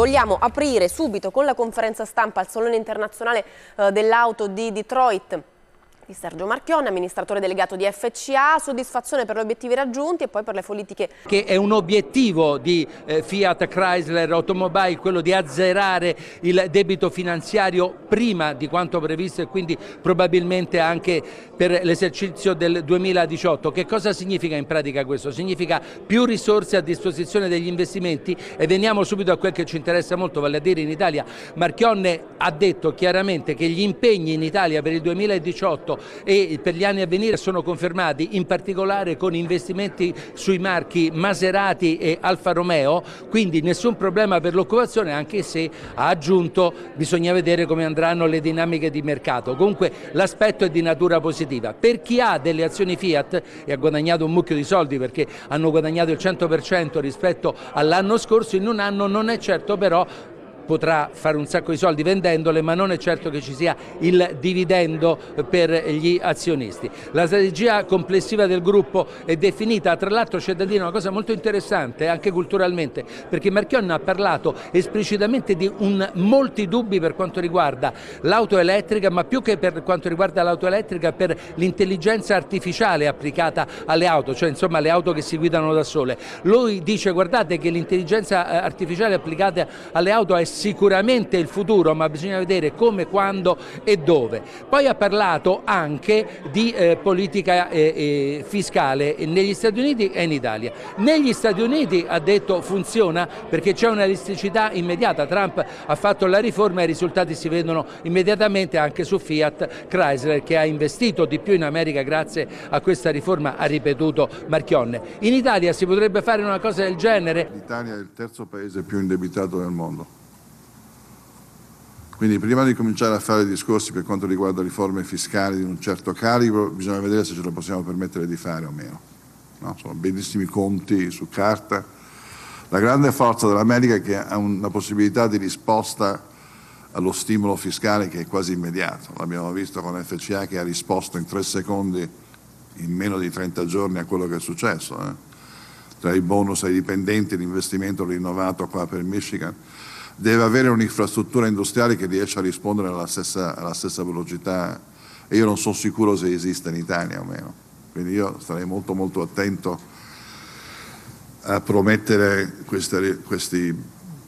vogliamo aprire subito con la conferenza stampa al Salone Internazionale eh, dell'Auto di Detroit di Sergio Marchione, amministratore delegato di FCA, soddisfazione per gli obiettivi raggiunti e poi per le politiche. Che è un obiettivo di eh, Fiat Chrysler Automobile, quello di azzerare il debito finanziario prima di quanto previsto e quindi probabilmente anche per l'esercizio del 2018. Che cosa significa in pratica questo? Significa più risorse a disposizione degli investimenti e veniamo subito a quel che ci interessa molto, vale a dire in Italia. Marchionne ha detto chiaramente che gli impegni in Italia per il 2018 e per gli anni a venire sono confermati in particolare con investimenti sui marchi Maserati e Alfa Romeo, quindi nessun problema per l'occupazione anche se ha aggiunto bisogna vedere come andranno le dinamiche di mercato. Comunque l'aspetto è di natura positiva. Per chi ha delle azioni Fiat e ha guadagnato un mucchio di soldi perché hanno guadagnato il 100% rispetto all'anno scorso, in un anno non è certo però potrà fare un sacco di soldi vendendole, ma non è certo che ci sia il dividendo per gli azionisti. La strategia complessiva del gruppo è definita, tra l'altro c'è da dire una cosa molto interessante anche culturalmente, perché Marchionna ha parlato esplicitamente di un, molti dubbi per quanto riguarda l'auto elettrica, ma più che per quanto riguarda l'auto elettrica per l'intelligenza artificiale applicata alle auto, cioè insomma le auto che si guidano da sole. Lui dice guardate che l'intelligenza eh, artificiale applicata alle auto è sicuramente il futuro, ma bisogna vedere come, quando e dove. Poi ha parlato anche di eh, politica eh, eh, fiscale negli Stati Uniti e in Italia. Negli Stati Uniti ha detto funziona perché c'è una elasticità immediata. Trump ha fatto la riforma e i risultati si vedono immediatamente anche su Fiat Chrysler che ha investito di più in America grazie a questa riforma, ha ripetuto Marchionne. In Italia si potrebbe fare una cosa del genere? L'Italia è il terzo paese più indebitato del mondo. Quindi prima di cominciare a fare discorsi per quanto riguarda riforme fiscali di un certo calibro, bisogna vedere se ce lo possiamo permettere di fare o meno. No? Sono bellissimi conti su carta. La grande forza dell'America è che ha una possibilità di risposta allo stimolo fiscale che è quasi immediato. L'abbiamo visto con FCA che ha risposto in tre secondi, in meno di 30 giorni, a quello che è successo. Eh? Tra i bonus ai dipendenti, l'investimento rinnovato qua per Michigan deve avere un'infrastruttura industriale che riesce a rispondere alla stessa, alla stessa, velocità e io non sono sicuro se esiste in Italia o meno. Quindi io starei molto molto attento a promettere queste, questi,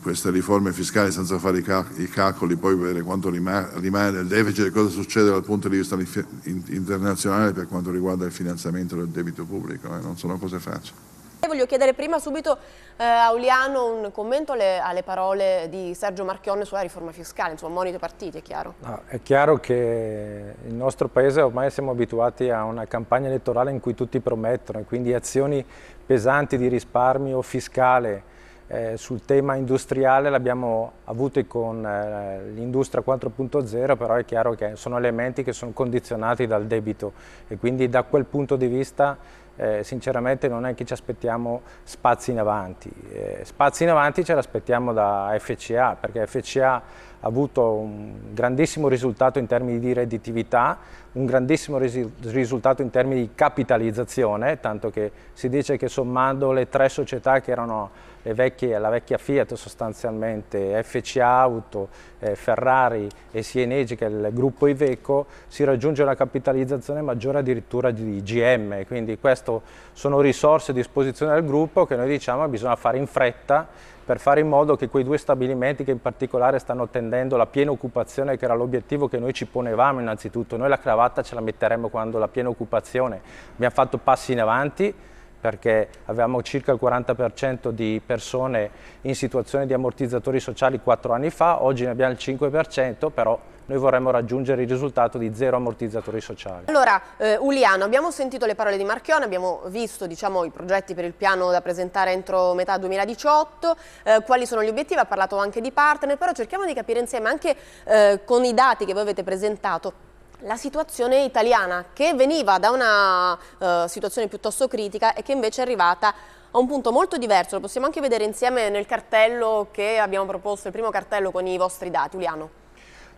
queste riforme fiscali senza fare i, cal i calcoli, poi vedere quanto rimane, nel deficit e cosa succede dal punto di vista internazionale per quanto riguarda il finanziamento del debito pubblico. Eh? Non sono cose facili. Voglio chiedere prima subito eh, a Uliano un commento alle, alle, parole di Sergio Marchionne sulla riforma fiscale, insomma, monito partiti, è chiaro? No, è chiaro che il nostro Paese ormai siamo abituati a una campagna elettorale in cui tutti promettono e quindi azioni pesanti di risparmio fiscale eh, sul tema industriale l'abbiamo avuto con eh, l'industria 4.0, però è chiaro che sono elementi che sono condizionati dal debito e quindi da quel punto di vista eh, sinceramente non è che ci aspettiamo spazi in avanti. Eh, spazi in avanti ce l'aspettiamo da FCA, perché FCA avuto un grandissimo risultato in termini di redditività, un grandissimo risultato in termini di capitalizzazione, tanto che si dice che sommando le tre società che erano vecchie, la vecchia Fiat sostanzialmente, FCA Auto, eh, Ferrari e Sienegi che è il gruppo Iveco, si raggiunge una capitalizzazione maggiore addirittura di GM, quindi queste sono risorse a disposizione del gruppo che noi diciamo bisogna fare in fretta per fare in modo che quei due stabilimenti che in particolare stanno tendendo la piena occupazione che era l'obiettivo che noi ci ponevamo innanzitutto, noi la cravatta ce la metteremo quando la piena occupazione, abbiamo fatto passi in avanti, perché avevamo circa il 40% di persone in situazione di ammortizzatori sociali quattro anni fa, oggi ne abbiamo il 5%, però noi vorremmo raggiungere il risultato di zero ammortizzatori sociali. Allora, eh, Uliano, abbiamo sentito le parole di Marchione, abbiamo visto diciamo, i progetti per il piano da presentare entro metà 2018, eh, quali sono gli obiettivi, ha parlato anche di partner, però cerchiamo di capire insieme anche eh, con i dati che voi avete presentato la situazione italiana che veniva da una uh, situazione piuttosto critica e che invece è arrivata a un punto molto diverso, lo possiamo anche vedere insieme nel cartello che abbiamo proposto, il primo cartello con i vostri dati, Uliano.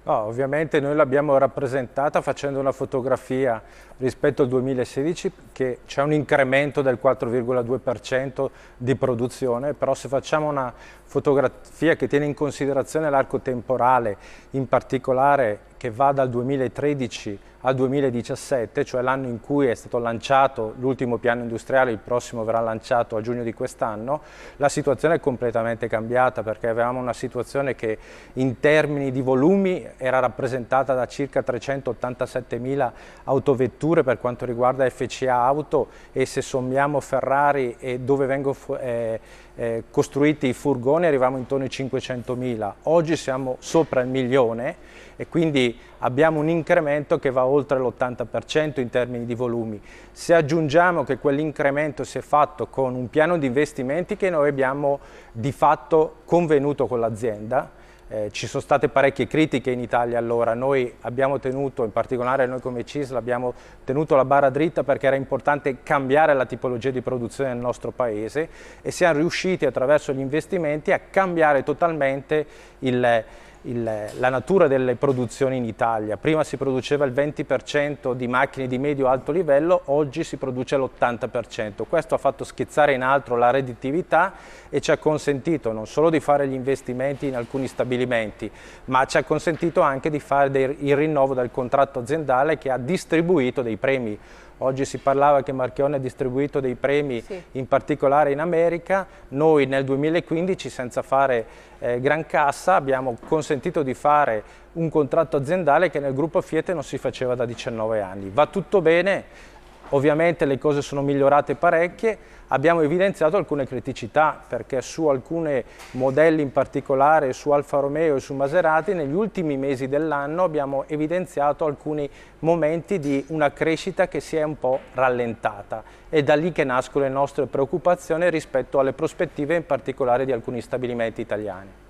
No, ovviamente noi l'abbiamo rappresentata facendo una fotografia rispetto al 2016 che c'è un incremento del 4,2% di produzione, però se facciamo una fotografia che tiene in considerazione l'arco temporale, in particolare che va dal 2013 al 2017, cioè l'anno in cui è stato lanciato l'ultimo piano industriale, il prossimo verrà lanciato a giugno di quest'anno, la situazione è completamente cambiata perché avevamo una situazione che in termini di volumi era rappresentata da circa 387 mila autovetture per quanto riguarda FCA Auto e se sommiamo Ferrari e dove vengono eh, eh, costruiti i furgoni arriviamo intorno ai 500 mila. Oggi siamo sopra il milione e quindi abbiamo un incremento che va oltre l'80% in termini di volumi. Se aggiungiamo che quell'incremento si è fatto con un piano di investimenti che noi abbiamo di fatto convenuto con l'azienda, eh, ci sono state parecchie critiche in Italia allora, noi abbiamo tenuto, in particolare noi come CISL, abbiamo tenuto la barra dritta perché era importante cambiare la tipologia di produzione nel nostro paese e siamo riusciti attraverso gli investimenti a cambiare totalmente il, il, la natura delle produzioni in Italia. Prima si produceva il 20% di macchine di medio-alto livello, oggi si produce l'80%. Questo ha fatto schizzare in alto la redditività e ci ha consentito non solo di fare gli investimenti in alcuni stabilimenti, ma ci ha consentito anche di fare dei, il rinnovo del contratto aziendale che ha distribuito dei premi Oggi si parlava che Marchionne ha distribuito dei premi, sì. in particolare in America. Noi nel 2015, senza fare eh, gran cassa, abbiamo consentito di fare un contratto aziendale che nel gruppo Fiat non si faceva da 19 anni. Va tutto bene, Ovviamente le cose sono migliorate parecchie, abbiamo evidenziato alcune criticità perché su alcuni modelli in particolare, su Alfa Romeo e su Maserati, negli ultimi mesi dell'anno abbiamo evidenziato alcuni momenti di una crescita che si è un po' rallentata. È da lì che nascono le nostre preoccupazioni rispetto alle prospettive in particolare di alcuni stabilimenti italiani.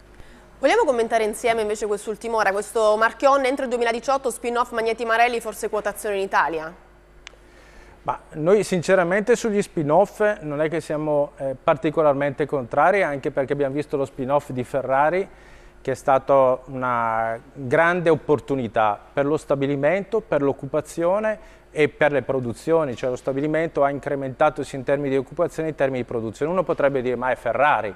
Vogliamo commentare insieme invece quest'ultima ora, questo Marchionne entro il 2018 spin-off Magneti Marelli, forse quotazione in Italia? Ma noi sinceramente sugli spin-off non è che siamo eh, particolarmente contrari, anche perché abbiamo visto lo spin-off di Ferrari, che è stata una grande opportunità per lo stabilimento, per l'occupazione e per le produzioni, cioè lo stabilimento ha incrementato sia in termini di occupazione che in termini di produzione. Uno potrebbe dire ma è Ferrari,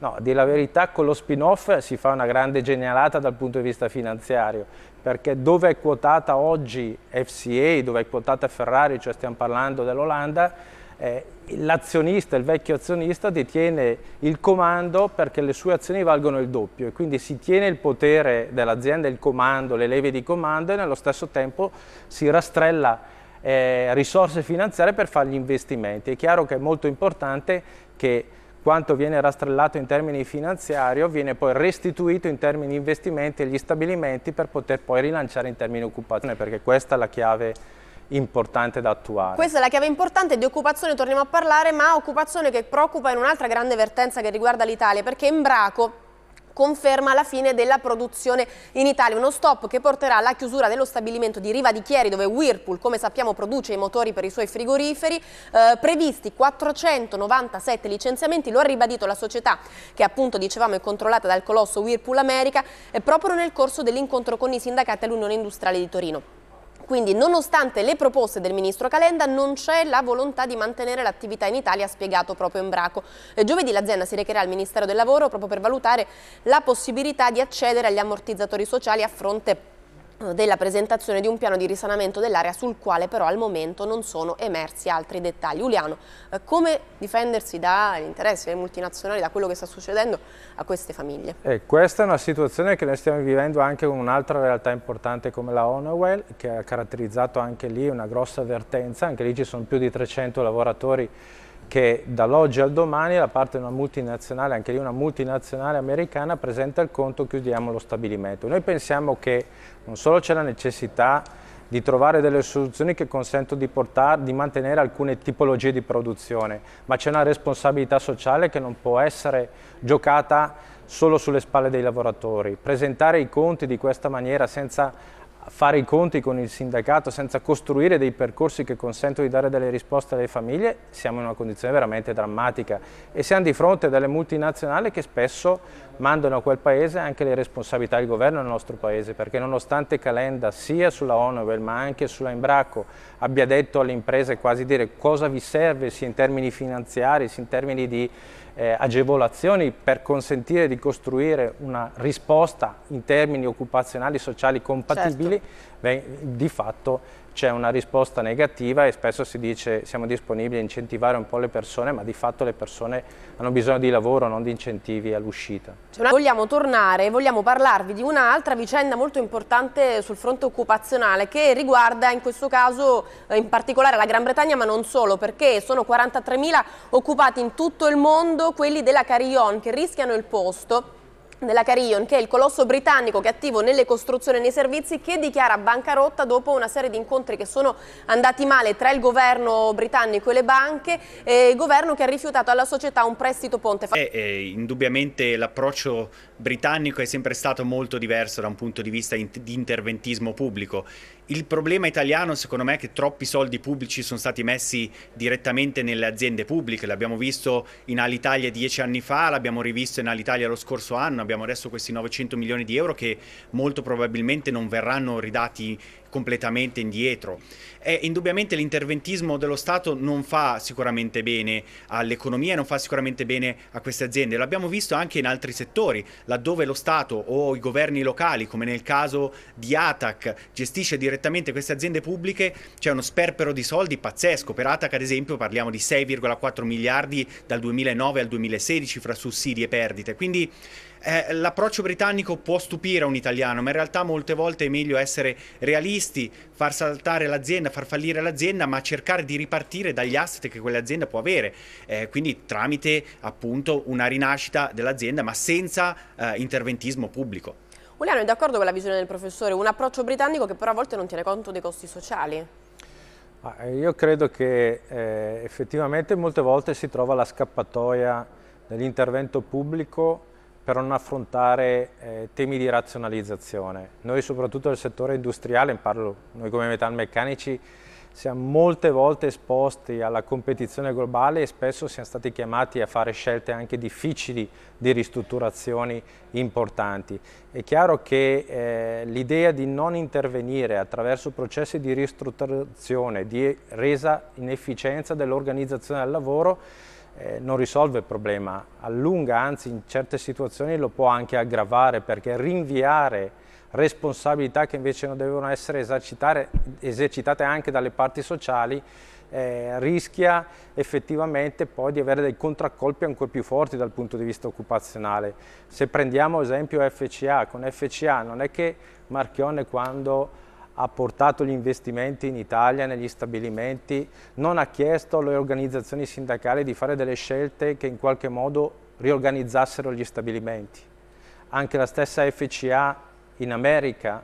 no, di la verità con lo spin-off si fa una grande genialata dal punto di vista finanziario, perché dove è quotata oggi FCA, dove è quotata Ferrari, cioè stiamo parlando dell'Olanda, eh, l'azionista, il vecchio azionista detiene il comando perché le sue azioni valgono il doppio e quindi si tiene il potere dell'azienda, il comando, le leve di comando e nello stesso tempo si rastrella eh, risorse finanziarie per fare gli investimenti. È chiaro che è molto importante che quanto viene rastrellato in termini finanziari viene poi restituito in termini investimenti agli stabilimenti per poter poi rilanciare in termini occupazione, perché questa è la chiave importante da attuare. Questa è la chiave importante, di occupazione torniamo a parlare, ma occupazione che preoccupa in un'altra grande vertenza che riguarda l'Italia, perché Embraco conferma la fine della produzione in Italia, uno stop che porterà alla chiusura dello stabilimento di Riva di Chieri dove Whirlpool come sappiamo produce i motori per i suoi frigoriferi, eh, previsti 497 licenziamenti, lo ha ribadito la società che appunto dicevamo è controllata dal colosso Whirlpool America eh, proprio nel corso dell'incontro con i sindacati all'Unione Industriale di Torino. Quindi nonostante le proposte del ministro Calenda non c'è la volontà di mantenere l'attività in Italia, ha spiegato proprio Embraco. Eh, giovedì l'azienda si recherà al Ministero del Lavoro proprio per valutare la possibilità di accedere agli ammortizzatori sociali a fronte della presentazione di un piano di risanamento dell'area sul quale però al momento non sono emersi altri dettagli. Uliano, eh, come difendersi dagli interessi delle multinazionali, da quello che sta succedendo a queste famiglie? Eh, questa è una situazione che noi stiamo vivendo anche con un'altra realtà importante come la Honeywell, che ha caratterizzato anche lì una grossa avvertenza, anche lì ci sono più di 300 lavoratori che dall'oggi al domani da parte di una multinazionale, anche lì una multinazionale americana, presenta il conto, chiudiamo lo stabilimento. Noi pensiamo che non solo c'è la necessità di trovare delle soluzioni che consentono di, portare, di mantenere alcune tipologie di produzione, ma c'è una responsabilità sociale che non può essere giocata solo sulle spalle dei lavoratori. Presentare i conti di questa maniera senza fare i conti con il sindacato senza costruire dei percorsi che consentono di dare delle risposte alle famiglie, siamo in una condizione veramente drammatica e siamo di fronte a delle multinazionali che spesso mandano a quel paese anche le responsabilità del governo nel nostro paese, perché nonostante Calenda sia sulla Honeywell ma anche sulla Embraco abbia detto alle imprese quasi dire cosa vi serve sia in termini finanziari sia in termini di eh, agevolazioni per consentire di costruire una risposta in termini occupazionali e sociali compatibili, certo. Beh, di fatto c'è una risposta negativa e spesso si dice siamo disponibili a incentivare un po' le persone, ma di fatto le persone hanno bisogno di lavoro, non di incentivi all'uscita. Cioè, vogliamo tornare e vogliamo parlarvi di un'altra vicenda molto importante sul fronte occupazionale che riguarda in questo caso eh, in particolare la Gran Bretagna, ma non solo, perché sono 43.000 occupati in tutto il mondo, quelli della Carillon che rischiano il posto della Carillon, che è il colosso britannico che è attivo nelle costruzioni e nei servizi, che dichiara bancarotta dopo una serie di incontri che sono andati male tra il governo britannico e le banche, e il governo che ha rifiutato alla società un prestito ponte. Eh, eh, indubbiamente l'approccio britannico è sempre stato molto diverso da un punto di vista di interventismo pubblico. Il problema italiano secondo me è che troppi soldi pubblici sono stati messi direttamente nelle aziende pubbliche, l'abbiamo visto in Alitalia dieci anni fa, l'abbiamo rivisto in Alitalia lo scorso anno, abbiamo adesso questi 900 milioni di euro che molto probabilmente non verranno ridati completamente indietro. E indubbiamente l'interventismo dello Stato non fa sicuramente bene all'economia, non fa sicuramente bene a queste aziende. L'abbiamo visto anche in altri settori, laddove lo Stato o i governi locali, come nel caso di ATAC, gestisce direttamente queste aziende pubbliche, c'è uno sperpero di soldi pazzesco. Per ATAC, ad esempio, parliamo di 6,4 miliardi dal 2009 al 2016 fra sussidi e perdite. Quindi eh, l'approccio britannico può stupire un italiano, ma in realtà molte volte è meglio essere realisti, far saltare l'azienda, far fallire l'azienda, ma cercare di ripartire dagli asset che quell'azienda può avere, eh, quindi tramite appunto una rinascita dell'azienda, ma senza eh, interventismo pubblico. Uliano è d'accordo con la visione del professore, un approccio britannico che però a volte non tiene conto dei costi sociali? Io credo che eh, effettivamente molte volte si trova la scappatoia dell'intervento pubblico per non affrontare eh, temi di razionalizzazione. Noi soprattutto nel settore industriale, parlo noi come metalmeccanici, siamo molte volte esposti alla competizione globale e spesso siamo stati chiamati a fare scelte anche difficili di ristrutturazioni importanti. È chiaro che eh, l'idea di non intervenire attraverso processi di ristrutturazione, di resa in efficienza dell'organizzazione del lavoro, eh, non risolve il problema, allunga, anzi in certe situazioni lo può anche aggravare perché rinviare responsabilità che invece non devono essere esercitate anche dalle parti sociali eh, rischia effettivamente poi di avere dei contraccolpi ancora più forti dal punto di vista occupazionale. Se prendiamo esempio FCA, con FCA non è che Marchionne quando ha portato gli investimenti in Italia negli stabilimenti, non ha chiesto alle organizzazioni sindacali di fare delle scelte che in qualche modo riorganizzassero gli stabilimenti. Anche la stessa FCA in America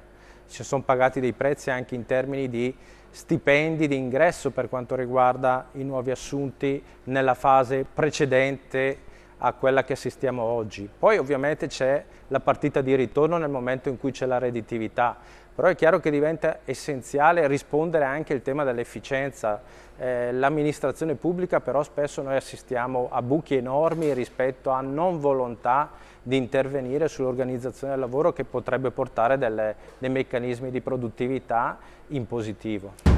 ci sono pagati dei prezzi anche in termini di stipendi di ingresso per quanto riguarda i nuovi assunti nella fase precedente a quella che assistiamo oggi. Poi ovviamente c'è la partita di ritorno nel momento in cui c'è la redditività, però è chiaro che diventa essenziale rispondere anche al tema dell'efficienza. Eh, L'amministrazione pubblica però spesso noi assistiamo a buchi enormi rispetto a non volontà di intervenire sull'organizzazione del lavoro che potrebbe portare delle, dei meccanismi di produttività in positivo.